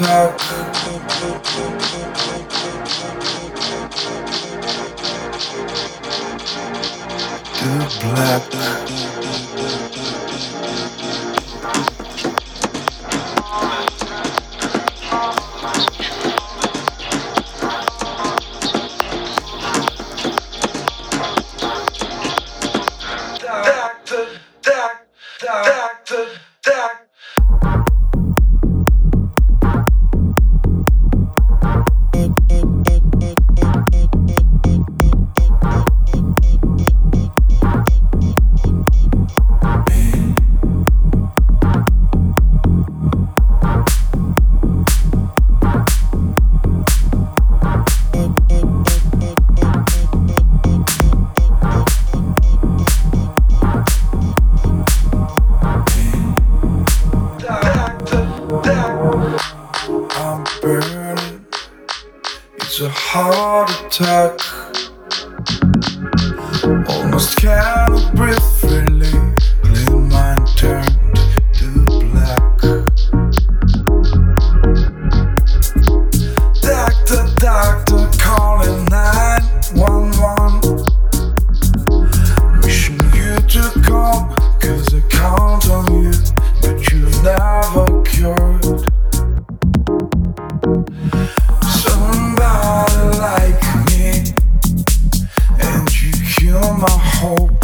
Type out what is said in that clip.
attack. The black. Hope.